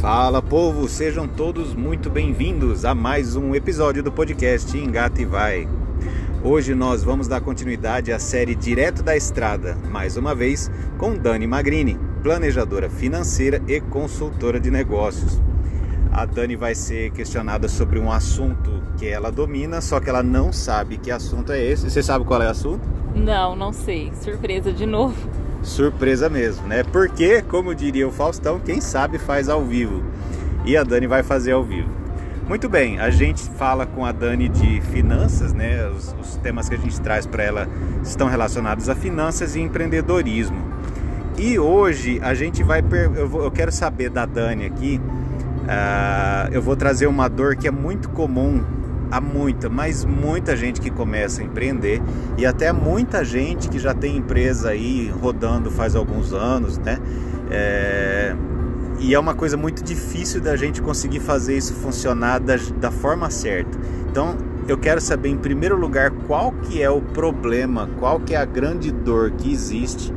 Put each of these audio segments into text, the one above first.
Fala povo, sejam todos muito bem-vindos a mais um episódio do podcast Engata e Vai. Hoje nós vamos dar continuidade à série Direto da Estrada, mais uma vez com Dani Magrini, planejadora financeira e consultora de negócios. A Dani vai ser questionada sobre um assunto que ela domina, só que ela não sabe que assunto é esse. Você sabe qual é o assunto? Não, não sei. Surpresa de novo. Surpresa mesmo, né? Porque, como diria o Faustão, quem sabe faz ao vivo. E a Dani vai fazer ao vivo. Muito bem, a gente fala com a Dani de finanças, né? Os, os temas que a gente traz para ela estão relacionados a finanças e empreendedorismo. E hoje a gente vai. Eu, vou, eu quero saber da Dani aqui. Uh, eu vou trazer uma dor que é muito comum há muita, mas muita gente que começa a empreender e até muita gente que já tem empresa aí rodando faz alguns anos, né? É, e é uma coisa muito difícil da gente conseguir fazer isso funcionar da, da forma certa. Então, eu quero saber em primeiro lugar qual que é o problema, qual que é a grande dor que existe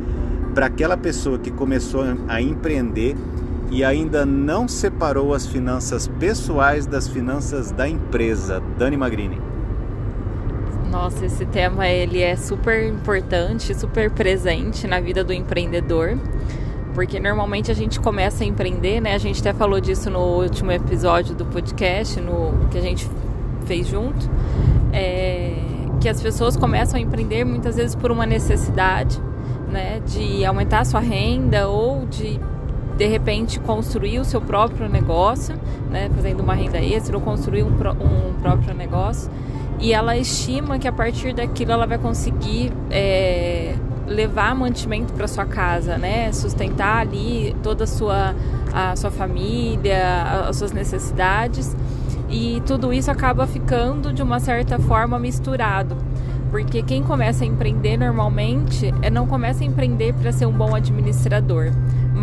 para aquela pessoa que começou a empreender e ainda não separou as finanças pessoais das finanças da empresa. Dani Magrini. Nossa, esse tema ele é super importante, super presente na vida do empreendedor, porque normalmente a gente começa a empreender, né? A gente até falou disso no último episódio do podcast, no que a gente fez junto, é, que as pessoas começam a empreender muitas vezes por uma necessidade, né? De aumentar a sua renda ou de de repente construir o seu próprio negócio, né, fazendo uma renda extra ou construir um, um próprio negócio. E ela estima que a partir daquilo ela vai conseguir é, levar mantimento para sua casa, né, sustentar ali toda a sua a sua família, as suas necessidades. E tudo isso acaba ficando de uma certa forma misturado. Porque quem começa a empreender normalmente é não começa a empreender para ser um bom administrador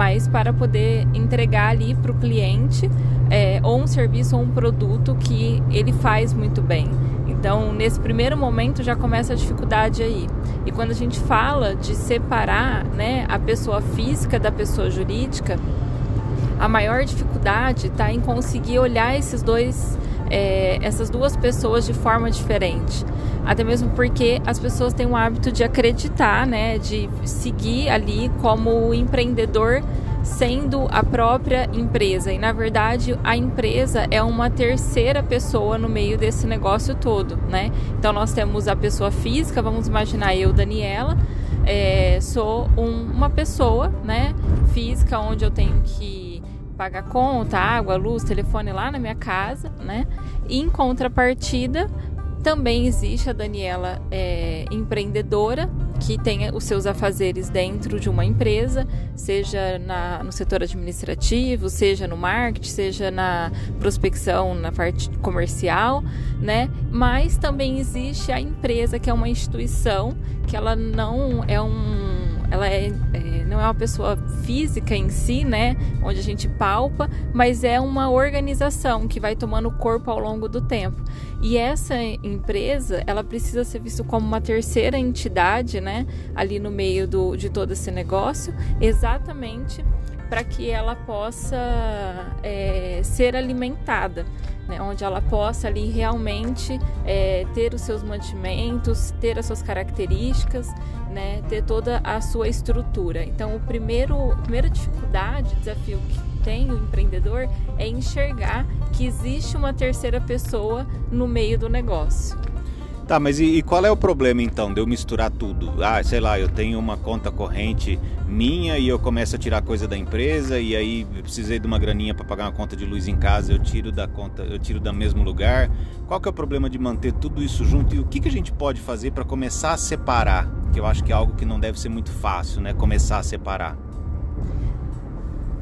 mas para poder entregar ali para o cliente é, ou um serviço ou um produto que ele faz muito bem. Então, nesse primeiro momento já começa a dificuldade aí. E quando a gente fala de separar né, a pessoa física da pessoa jurídica, a maior dificuldade está em conseguir olhar esses dois, é, essas duas pessoas de forma diferente até mesmo porque as pessoas têm o hábito de acreditar, né, de seguir ali como empreendedor sendo a própria empresa. E na verdade, a empresa é uma terceira pessoa no meio desse negócio todo, né? Então nós temos a pessoa física, vamos imaginar eu, Daniela, é, sou um, uma pessoa, né, física onde eu tenho que pagar conta, água, luz, telefone lá na minha casa, né? E em contrapartida, também existe a Daniela é, empreendedora, que tem os seus afazeres dentro de uma empresa, seja na, no setor administrativo, seja no marketing, seja na prospecção, na parte comercial, né? Mas também existe a empresa, que é uma instituição, que ela não é um ela é, é, não é uma pessoa física em si, né, onde a gente palpa, mas é uma organização que vai tomando corpo ao longo do tempo. E essa empresa, ela precisa ser vista como uma terceira entidade, né, ali no meio do, de todo esse negócio, exatamente para que ela possa é, ser alimentada, né, onde ela possa ali realmente é, ter os seus mantimentos, ter as suas características, né, ter toda a sua estrutura. Então, o primeiro, a primeira dificuldade, desafio que tem o empreendedor é enxergar que existe uma terceira pessoa no meio do negócio. Tá, mas e, e, qual é o problema então de eu misturar tudo? Ah, sei lá, eu tenho uma conta corrente minha e eu começo a tirar coisa da empresa e aí eu precisei de uma graninha para pagar uma conta de luz em casa, eu tiro da conta, eu tiro do mesmo lugar. Qual que é o problema de manter tudo isso junto e o que, que a gente pode fazer para começar a separar? Que eu acho que é algo que não deve ser muito fácil, né? Começar a separar.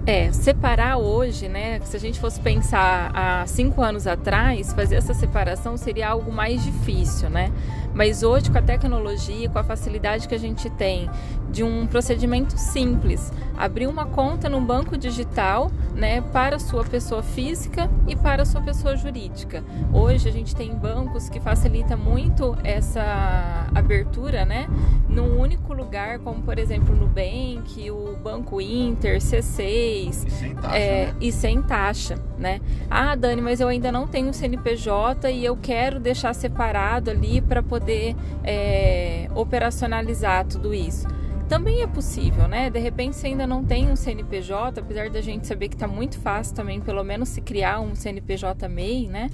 É, separar hoje, né? Se a gente fosse pensar há cinco anos atrás, fazer essa separação seria algo mais difícil, né? Mas hoje, com a tecnologia, com a facilidade que a gente tem de um procedimento simples, abrir uma conta num banco digital, né, para sua pessoa física e para sua pessoa jurídica. Hoje a gente tem bancos que facilita muito essa abertura, né, num único lugar, como por exemplo no Nubank, o Banco Inter, C6 E sem taxa, é, né? e sem taxa, né? Ah, Dani, mas eu ainda não tenho CNPJ e eu quero deixar separado ali para poder é, operacionalizar tudo isso. Também é possível, né? De repente você ainda não tem um CNPJ, apesar da gente saber que está muito fácil também, pelo menos se criar um CNPJ MEI, né?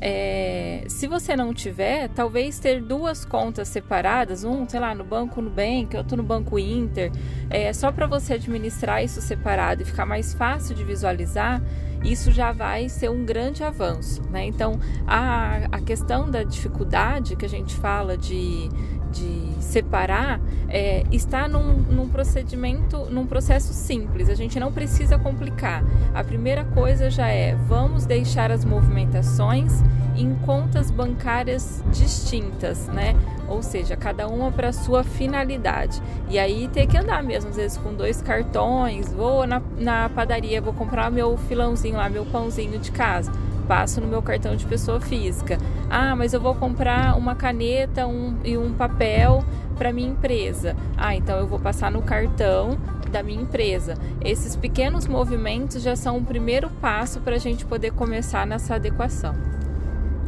É, se você não tiver, talvez ter duas contas separadas, um, sei lá, no banco Nubank, outro no banco Inter, é, só para você administrar isso separado e ficar mais fácil de visualizar, isso já vai ser um grande avanço, né? Então, a, a questão da dificuldade que a gente fala de, de separar é, está num, num procedimento, num processo simples. A gente não precisa complicar. A primeira coisa já é vamos deixar as movimentações em contas bancárias distintas, né? Ou seja, cada uma para sua finalidade. E aí ter que andar mesmo, às vezes com dois cartões, vou na, na padaria, vou comprar meu filãozinho lá, meu pãozinho de casa passo no meu cartão de pessoa física. Ah, mas eu vou comprar uma caneta um, e um papel para minha empresa. Ah, então eu vou passar no cartão da minha empresa. Esses pequenos movimentos já são o primeiro passo para a gente poder começar nessa adequação.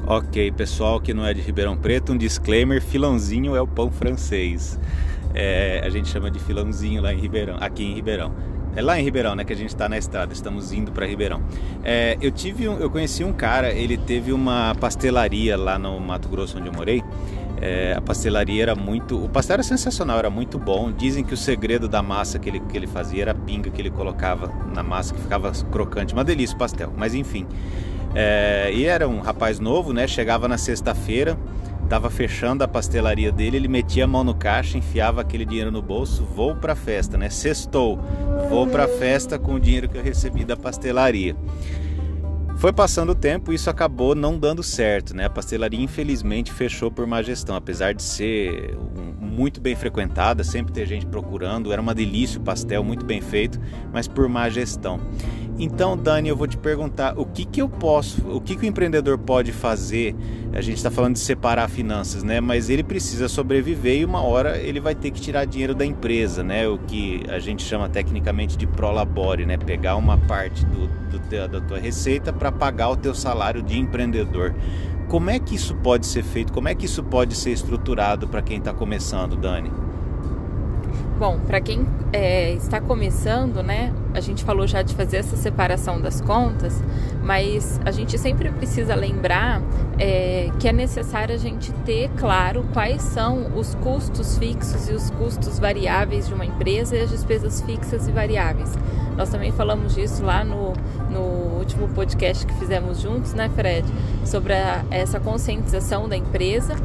Ok, pessoal que não é de Ribeirão Preto, um disclaimer: filãozinho é o pão francês. É, a gente chama de filãozinho lá em Ribeirão, aqui em Ribeirão. É lá em Ribeirão, né, que a gente está na estrada, estamos indo para Ribeirão. É, eu tive, um, eu conheci um cara, ele teve uma pastelaria lá no Mato Grosso onde eu morei. É, a pastelaria era muito, o pastel era sensacional, era muito bom. Dizem que o segredo da massa que ele, que ele fazia era a pinga que ele colocava na massa que ficava crocante, uma delícia o pastel. Mas enfim, é, e era um rapaz novo, né? Chegava na sexta-feira, tava fechando a pastelaria dele, ele metia a mão no caixa, enfiava aquele dinheiro no bolso, vou pra festa, né? Sextou, vou pra festa com o dinheiro que eu recebi da pastelaria. Foi passando o tempo e isso acabou não dando certo, né? A pastelaria infelizmente fechou por má gestão, apesar de ser muito bem frequentada, sempre ter gente procurando, era uma delícia o pastel, muito bem feito, mas por má gestão. Então, Dani, eu vou te perguntar, o que que eu posso, o que que o empreendedor pode fazer? A gente está falando de separar finanças, né? Mas ele precisa sobreviver e uma hora ele vai ter que tirar dinheiro da empresa, né? O que a gente chama tecnicamente de prolabore, né? Pegar uma parte do, do da tua receita para pagar o teu salário de empreendedor. Como é que isso pode ser feito? Como é que isso pode ser estruturado para quem está começando, Dani? Bom, para quem é, está começando, né? A gente falou já de fazer essa separação das contas, mas a gente sempre precisa lembrar é, que é necessário a gente ter claro quais são os custos fixos e os custos variáveis de uma empresa e as despesas fixas e variáveis. Nós também falamos disso lá no, no último podcast que fizemos juntos, né, Fred? Sobre a, essa conscientização da empresa.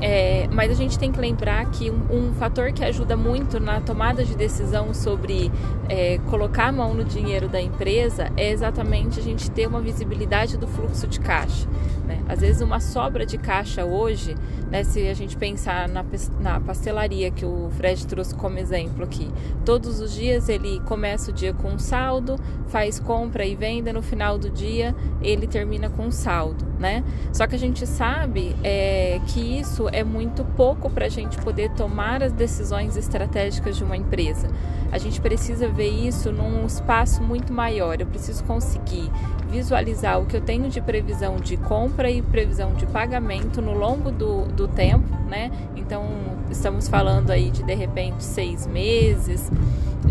É, mas a gente tem que lembrar que um, um, fator que ajuda muito na tomada de decisão sobre é, colocar a mão no dinheiro da empresa é exatamente a gente ter uma visibilidade do fluxo de caixa. Né? Às vezes, uma sobra de caixa hoje, né, se a gente pensar na, na pastelaria que o Fred trouxe como exemplo aqui, todos os dias ele começa o dia com um saldo, faz compra e venda, no final do dia ele termina com um saldo. Né? Só que a gente sabe é, que isso é muito pouco para a gente poder tomar as decisões estratégicas de uma empresa. A gente precisa ver isso num espaço muito maior. Eu preciso conseguir visualizar o que eu tenho de previsão de compra e previsão de pagamento no longo do, do tempo, né? Então, estamos falando aí de de repente seis meses,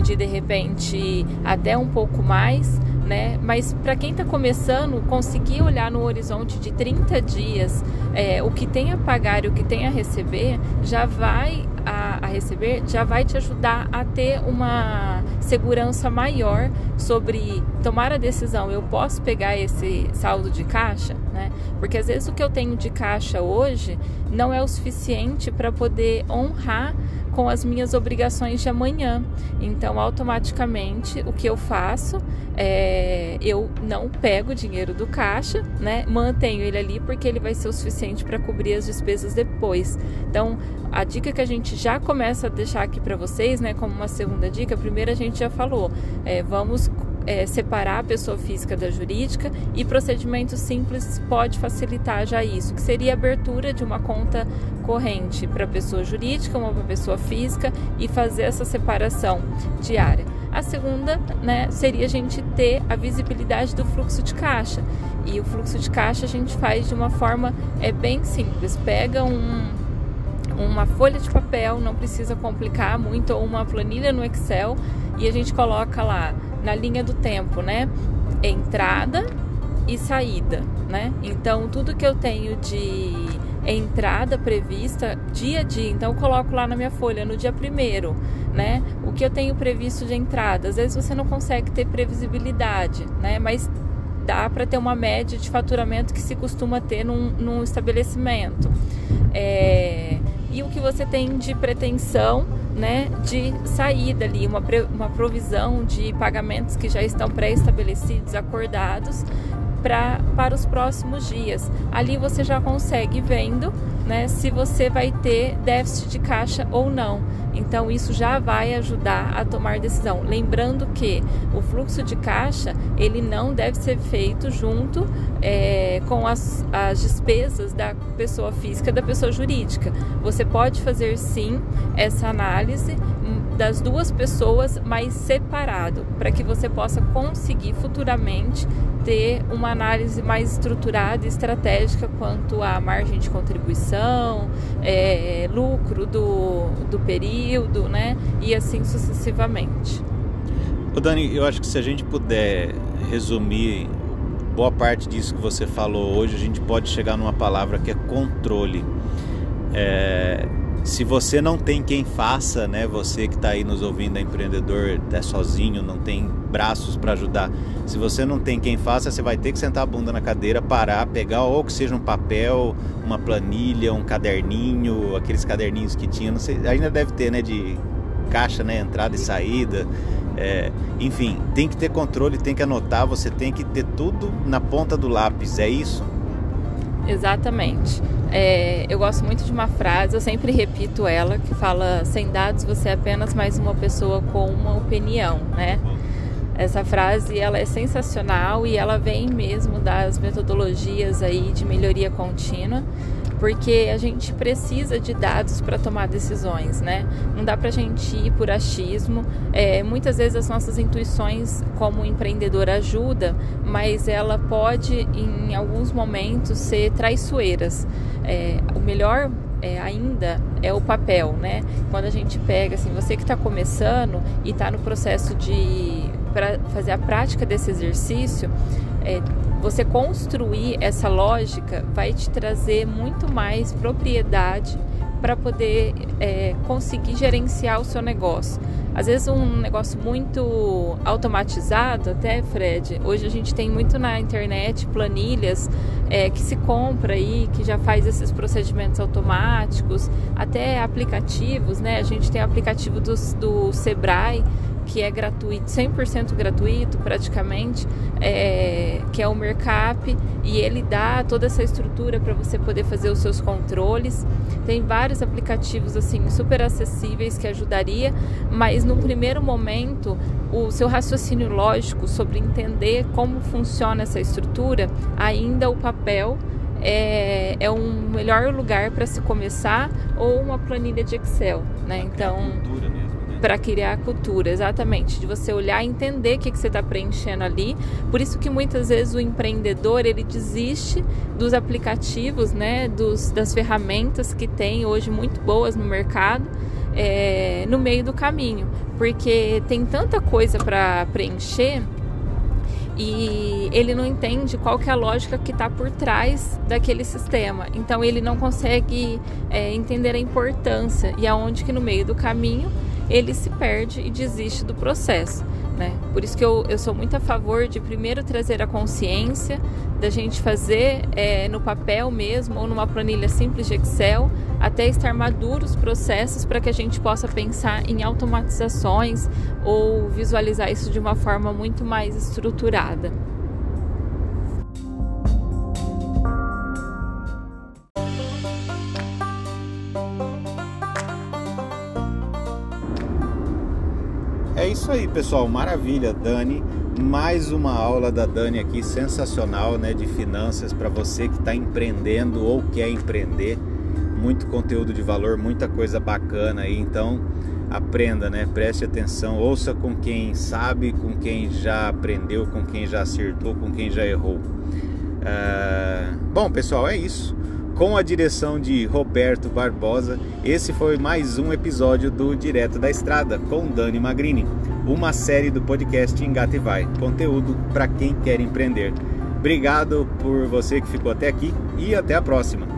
de de repente até um pouco mais, né? Mas para quem está começando, conseguir olhar no horizonte de 30 dias é, o que tem a pagar e o que tem a receber, já vai a, a, receber, já vai te ajudar a ter uma segurança maior sobre tomar a decisão. Eu posso pegar esse saldo de caixa, né? Porque às vezes o que eu tenho de caixa hoje não é o suficiente para poder honrar com as minhas obrigações de amanhã. Então, automaticamente, o que eu faço é eu não pego o dinheiro do caixa, né? Mantenho ele ali porque ele vai ser o suficiente para cobrir as despesas depois. Então, a dica que a gente já começa a deixar aqui para vocês, né, como uma segunda dica, primeiro a gente já falou, é, vamos é, separar a pessoa física da jurídica e procedimento simples pode facilitar já isso, que seria a abertura de uma conta corrente para pessoa jurídica, uma para pessoa física e fazer essa separação diária. A segunda, né, seria a gente ter a visibilidade do fluxo de caixa. E o fluxo de caixa a gente faz de uma forma é bem simples. Pega um, uma folha de papel, não precisa complicar muito, ou uma planilha no Excel e a gente coloca lá na linha do tempo, né? Entrada e saída, né? Então tudo que eu tenho de entrada prevista dia a dia, então eu coloco lá na minha folha no dia primeiro, né? O que eu tenho previsto de entrada, às vezes você não consegue ter previsibilidade, né? Mas dá para ter uma média de faturamento que se costuma ter num, num estabelecimento. É, e o que você tem de pretensão né, de saída ali, uma, uma provisão de pagamentos que já estão pré-estabelecidos, acordados pra, para os próximos dias. Ali você já consegue vendo né, se você vai ter déficit de caixa ou não. Então isso já vai ajudar a tomar decisão. Lembrando que o fluxo de caixa ele não deve ser feito junto é, com as, as despesas da pessoa física da pessoa jurídica. Você pode fazer sim essa análise das duas pessoas, mas separado, para que você possa conseguir futuramente ter uma análise mais estruturada e estratégica quanto à margem de contribuição, é, lucro do, do período, né? E assim sucessivamente. Ô Dani, eu acho que se a gente puder resumir boa parte disso que você falou hoje, a gente pode chegar numa palavra que é controle. É, se você não tem quem faça, né, você que está aí nos ouvindo, é empreendedor, é sozinho, não tem braços para ajudar. Se você não tem quem faça, você vai ter que sentar a bunda na cadeira, parar, pegar ou que seja um papel, uma planilha, um caderninho, aqueles caderninhos que tinha, não sei, ainda deve ter, né, de caixa, né, entrada e saída. É, enfim, tem que ter controle, tem que anotar, você tem que ter tudo na ponta do lápis, é isso? Exatamente. É, eu gosto muito de uma frase, eu sempre repito ela, que fala: sem dados você é apenas mais uma pessoa com uma opinião, né? Essa frase ela é sensacional e ela vem mesmo das metodologias aí de melhoria contínua porque a gente precisa de dados para tomar decisões, né? Não dá para a gente ir por achismo. É, muitas vezes as nossas intuições como empreendedor ajuda, mas ela pode em alguns momentos ser traiçoeiras. É, o melhor é, ainda é o papel, né? Quando a gente pega, assim, você que está começando e está no processo de para fazer a prática desse exercício, é, você construir essa lógica vai te trazer muito mais propriedade para poder é, conseguir gerenciar o seu negócio. Às vezes um negócio muito automatizado, até Fred, hoje a gente tem muito na internet planilhas é, que se compra aí, que já faz esses procedimentos automáticos, até aplicativos, né? A gente tem o aplicativo do, do Sebrae que é gratuito, 100% gratuito praticamente, é, que é o Mercap, e ele dá toda essa estrutura para você poder fazer os seus controles. Tem vários aplicativos assim super acessíveis que ajudaria, mas no primeiro momento o seu raciocínio lógico sobre entender como funciona essa estrutura, ainda o papel é, é um melhor lugar para se começar ou uma planilha de Excel, né? Então, para criar cultura, exatamente, de você olhar e entender o que, que você está preenchendo ali. Por isso que muitas vezes o empreendedor ele desiste dos aplicativos, né, dos, das ferramentas que tem hoje muito boas no mercado. É, no meio do caminho, porque tem tanta coisa para preencher e ele não entende qual que é a lógica que está por trás daquele sistema. Então ele não consegue é, entender a importância e aonde que no meio do caminho ele se perde e desiste do processo. Né? Por isso que eu, eu sou muito a favor de primeiro trazer a consciência da gente fazer é, no papel mesmo ou numa planilha simples de Excel até estar maduro os processos para que a gente possa pensar em automatizações ou visualizar isso de uma forma muito mais estruturada. Isso aí, pessoal. Maravilha, Dani. Mais uma aula da Dani aqui, sensacional, né? De finanças para você que está empreendendo ou quer empreender. Muito conteúdo de valor, muita coisa bacana aí. Então, aprenda, né? Preste atenção, ouça com quem sabe, com quem já aprendeu, com quem já acertou, com quem já errou. Uh... Bom, pessoal, é isso com a direção de Roberto Barbosa. Esse foi mais um episódio do Direto da Estrada com Dani Magrini, uma série do podcast Engate Vai, conteúdo para quem quer empreender. Obrigado por você que ficou até aqui e até a próxima.